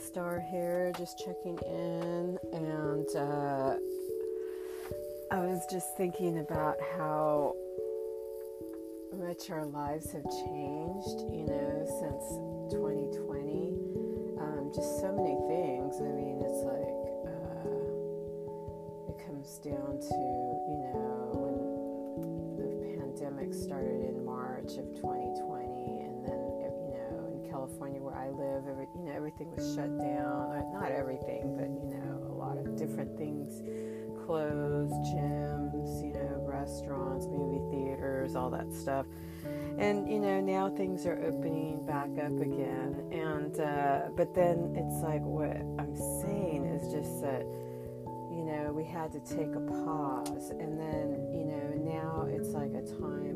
Star here, just checking in, and uh, I was just thinking about how much our lives have changed, you know, since 2020. Um, just so many things. I mean, it's like uh, it comes down to, shut down. Not everything, but, you know, a lot of different things closed, gyms, you know, restaurants, movie theaters, all that stuff. And you know now things are opening back up again, and uh, but then it's like what I'm saying is just that you know we had to take a pause, and then you know now it's like a time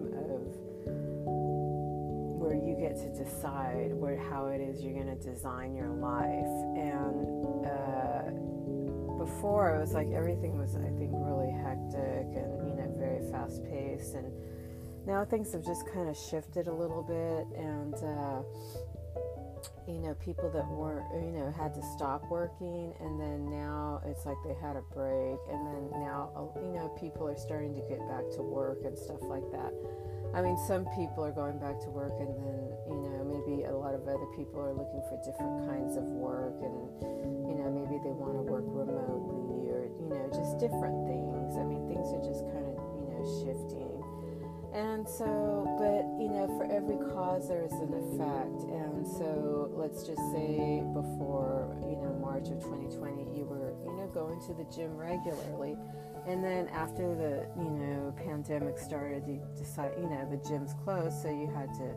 get to decide where how it is you're going to design your life, and uh, before it was like everything was I think really hectic and you know very fast paced. And now things have just kind of shifted a little bit and uh, you know people that weren't you know had to stop working and then now it's like they had a break and then now you know people are starting to get back to work and stuff like that. I mean some people are going back to work and then you know maybe a lot of other people are looking for different kinds of work and you know maybe they want to work remotely or you know just different things. I mean things are just kind of you know shifting. And so, but you know, for every cause there is an effect. And so, let's just say before, you know, March of 2020, you were, you know, going to the gym regularly. And then after the, you know, pandemic started, you decide, you know, the gym's closed, so you had to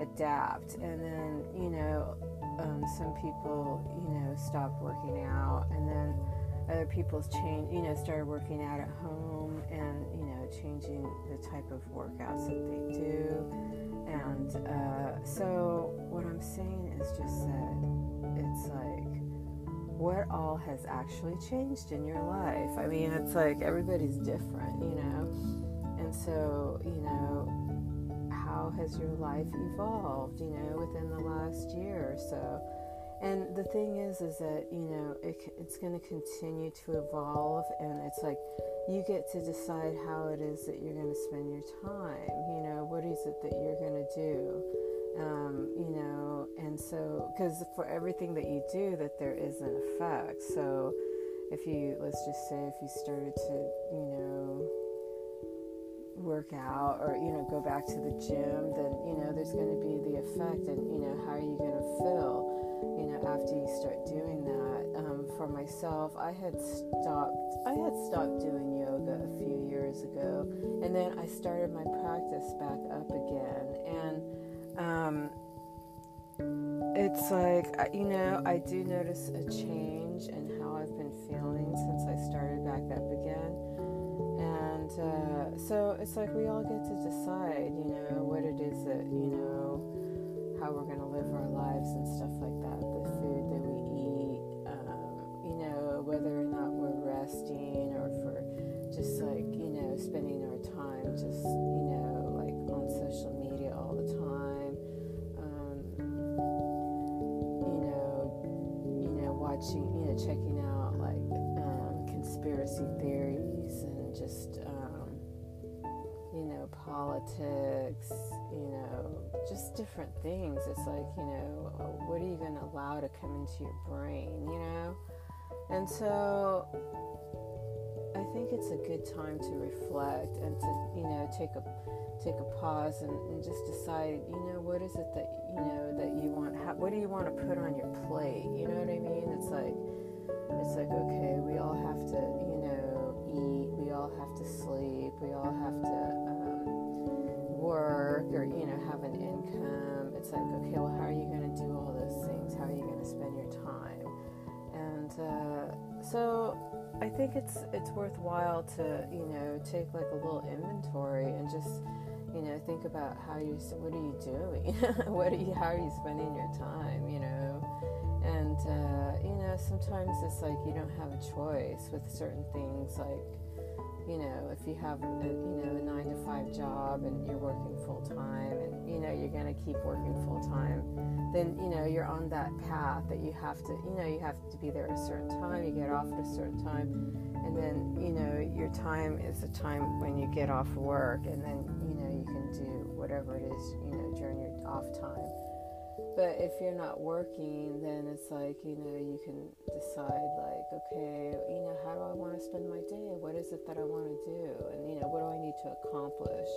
adapt. And then, you know, um, some people, you know, stopped working out. And then other people's change, you know, started working out at home and, you know, changing the type of workouts that they do. And uh, so, what I'm saying is just that it's like what all has actually changed in your life. I mean, it's like everybody's different, you know? And so, you know, how has your life evolved, you know, within the last year? And the thing is, is that, you know, it, it's going to continue to evolve, and it's like you get to decide how it is that you're going to spend your time. You know, what is it that you're going to do? Um, you know, and so, because for everything that you do, that there is an effect. So, if you, let's just say, if you started to, you know, work out or, you know, go back to the gym, then, you know, there's going to be the effect, and, you know, how are you going to feel? You know, after you start doing that. Um, for myself, I had stopped. I had stopped doing yoga a few years ago, and then I started my practice back up again. And um, it's like you know, I do notice a change in how I've been feeling since I started back up again. And uh, so it's like we all get to decide, you know, what it is that you know how we're going to live our lives and stuff like that, the food that we eat, um, you know, whether or not we're resting or for just like, you know, spending our time just, you know, like on social media all the time, um, you know, you know, watching, you know, checking out like um, conspiracy theories and just, um, politics, you know, just different things. It's like, you know, what are you going to allow to come into your brain, you know? And so I think it's a good time to reflect and to, you know, take a take a pause and, and just decide, you know, what is it that, you know, that you want, what do you want to put on your plate? You know what I mean? It's like, it's like, okay, we all have to, you know, eat, we all have to sleep, we all have to, um, work or you know have an income it's like okay well how are you going to do all those things? How are you going to spend your time? And uh, so i think it's it's worthwhile to you know take like a little inventory and just you know think about how you what are you doing? What are you how are you spending your time you know? And uh, you know sometimes it's like you don't have a choice with certain things like you know, if you have a, you know a nine to five job and you're working full time and you know you're going to keep working full time then you know you're on that path that you have to you know you have to be there at a certain time you get off at a certain time and then you know your time is the time when you get off work and then you know you can do whatever it is you know during your off time but if you're not working, then it's like, you know, you can decide, like, okay, you know, how do I want to spend my day? What is it that I want to do? And, you know, what do I need to accomplish?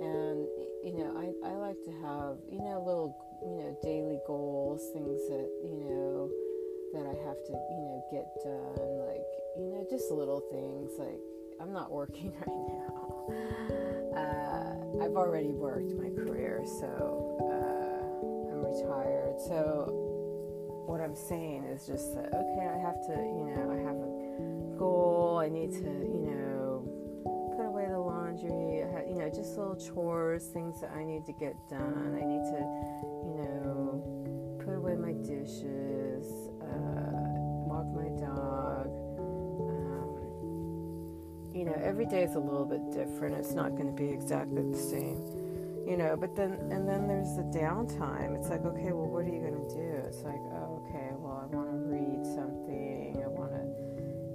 And, you know, I, I like to have, you know, little, you know, daily goals, things that, you know, that I have to, you know, get done. Like, you know, just little things. Like, I'm not working right now. Uh, I've already worked my career, so. Retired. So what I'm saying is just that okay, I have to, you know, I have a goal. I need to, you know, put away the laundry. Have, you know, just little chores, things that I need to get done. I need to, you know, put away my dishes, uh, walk my dog. Um, you know, every day is a little bit different. It's not going to be exactly the same you know but then and then there's the downtime. It's like okay well what are you going to do? It's like oh, okay well i want to read something. I want to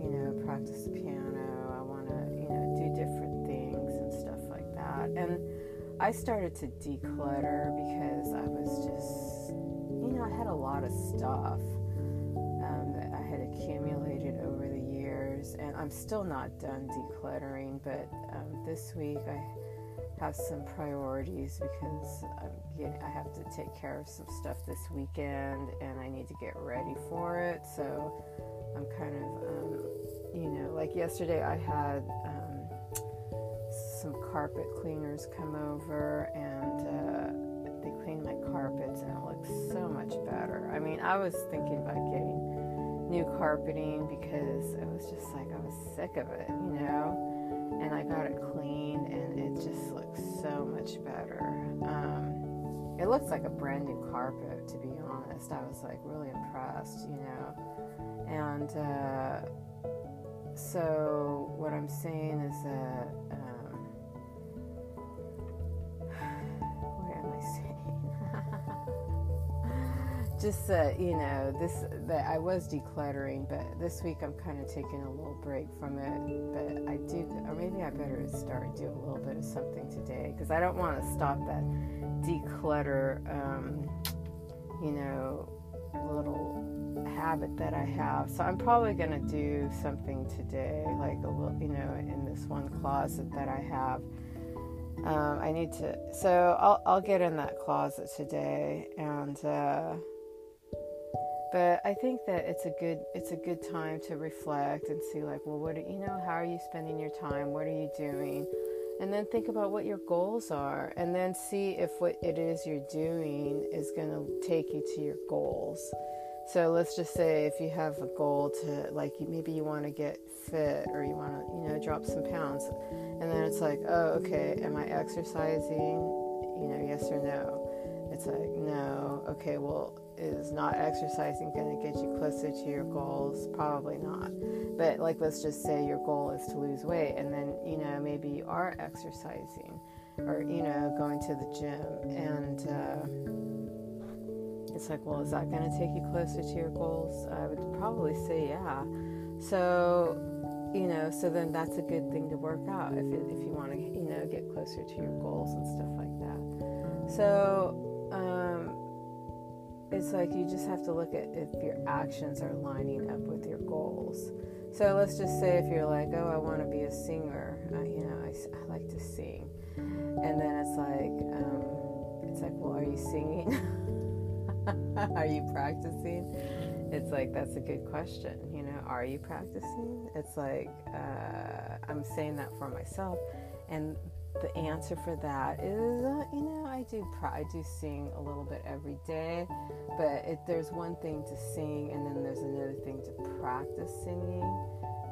you know practice the piano. I want to you know do different things and stuff like that. And i started to declutter because i was just you know i had a lot of stuff um, that i had accumulated over the years. And i'm still not done decluttering but um, this week i have some priorities because getting, I have to take care of some stuff this weekend and I need to get ready for it. So I'm kind of, um, you know, like yesterday I had um, some carpet cleaners come over and uh, they cleaned my carpets and it looks so much better. I mean, I was thinking about getting new carpeting because it was just like I was sick of it, you know and I got it cleaned, and it just looks so much better. Um, it looks like a brand new carpet, to be honest. I was like really impressed, you know. And uh, so, what I'm saying is that just that you know this that I was decluttering, but this week I'm kind of taking a little break from it. But I do, or maybe I better start doing a little bit of something today because I don't want to stop that declutter, um, you know, little habit that I have. So I'm probably going to do something today, like a little, you know, in this one closet that I have. Um, I need to, so I'll, I'll get in that closet today and. Uh, but I think that it's a good it's a good time to reflect and see like well what you know how are you spending your time? What are you doing? And then think about what your goals are and then see if what it is you're doing is going to take you to your goals. So let's just say if you have a goal to like maybe you want to get fit or you want to you know drop some pounds. And then it's like oh okay am i exercising? You know yes or no it's like no okay well is not exercising going to get you closer to your goals? Probably not. But, like, let's just say your goal is to lose weight, and then, you know, maybe you are exercising or, you know, going to the gym. And uh, it's like, well, is that going to take you closer to your goals? I would probably say, yeah. So, you know, so then that's a good thing to work out if, it, if you want to, you know, get closer to your goals and stuff like that. So, it's like you just have to look at if your actions are lining up with your goals. So let's just say if you're like, oh, I want to be a singer, uh, you know, I, I, like to sing, and then it's like, um, it's like, well, are you singing? are you practicing? It's like that's a good question. You know, are you practicing? It's like uh, I'm saying that for myself, and the answer for that is, uh, you know, I do I do sing a little bit every day, but it, there's one thing to sing, and then there's another thing to practice singing.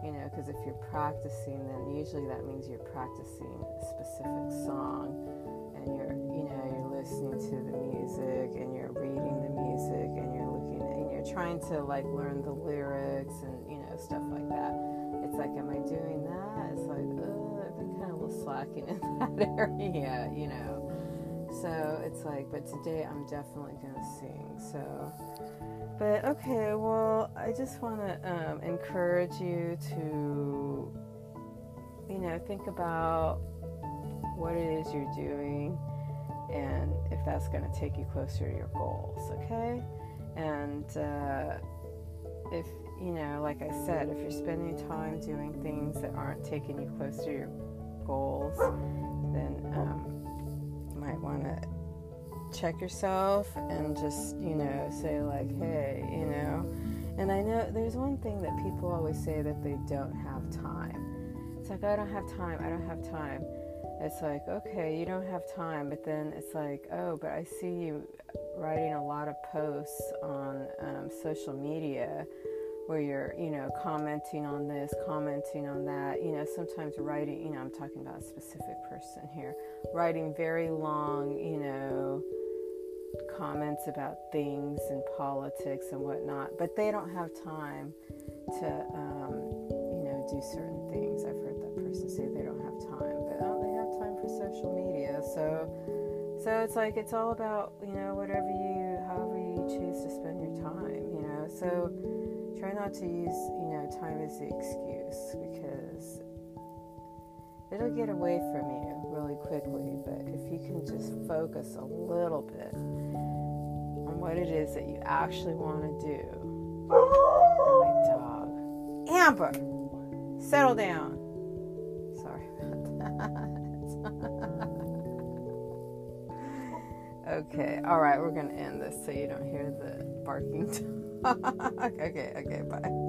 You know, because if you're practicing, then usually that means you're practicing a specific song, and you're, you know, you're listening to the music, and you're reading the music, and you're looking, and you're trying to like learn the lyrics, and you know, stuff like that. It's like, am I doing that? It's like, ugh lacking in that area, you know. So it's like, but today I'm definitely gonna sing. So, but okay, well, I just want to um, encourage you to, you know, think about what it is you're doing and if that's to take you closer to your goals, okay? And uh, if, you know, like I said, if you're spending time doing things that aren't taking you closer to your goals, then um, you might want to check yourself and just, you know, say, like, hey, you know. And I know there's one thing that people always say that they don't have time. It's like, I don't have time, I don't have time it's like, okay, you don't have time, but then it's like, oh, but I see you writing a lot of posts on um, social media where you're, you know, commenting on this, commenting on that, you know, sometimes writing, you know, I'm talking about a specific person here, writing very long, you know, comments about things and politics and whatnot, but they don't have time to, um, you know, do certain things. I've heard that person say they don't have time, but oh, they have time for social media. So, so it's like it's all about you know whatever you, however you choose to spend your time. You know, so try not to use you know time as the excuse because it'll get away from you really quickly. But if you can just focus a little bit on what it is that you actually want to do. My dog, Amber, settle down. Sorry. Okay, all right, we're gonna end this so you don't hear the barking. okay, okay, bye.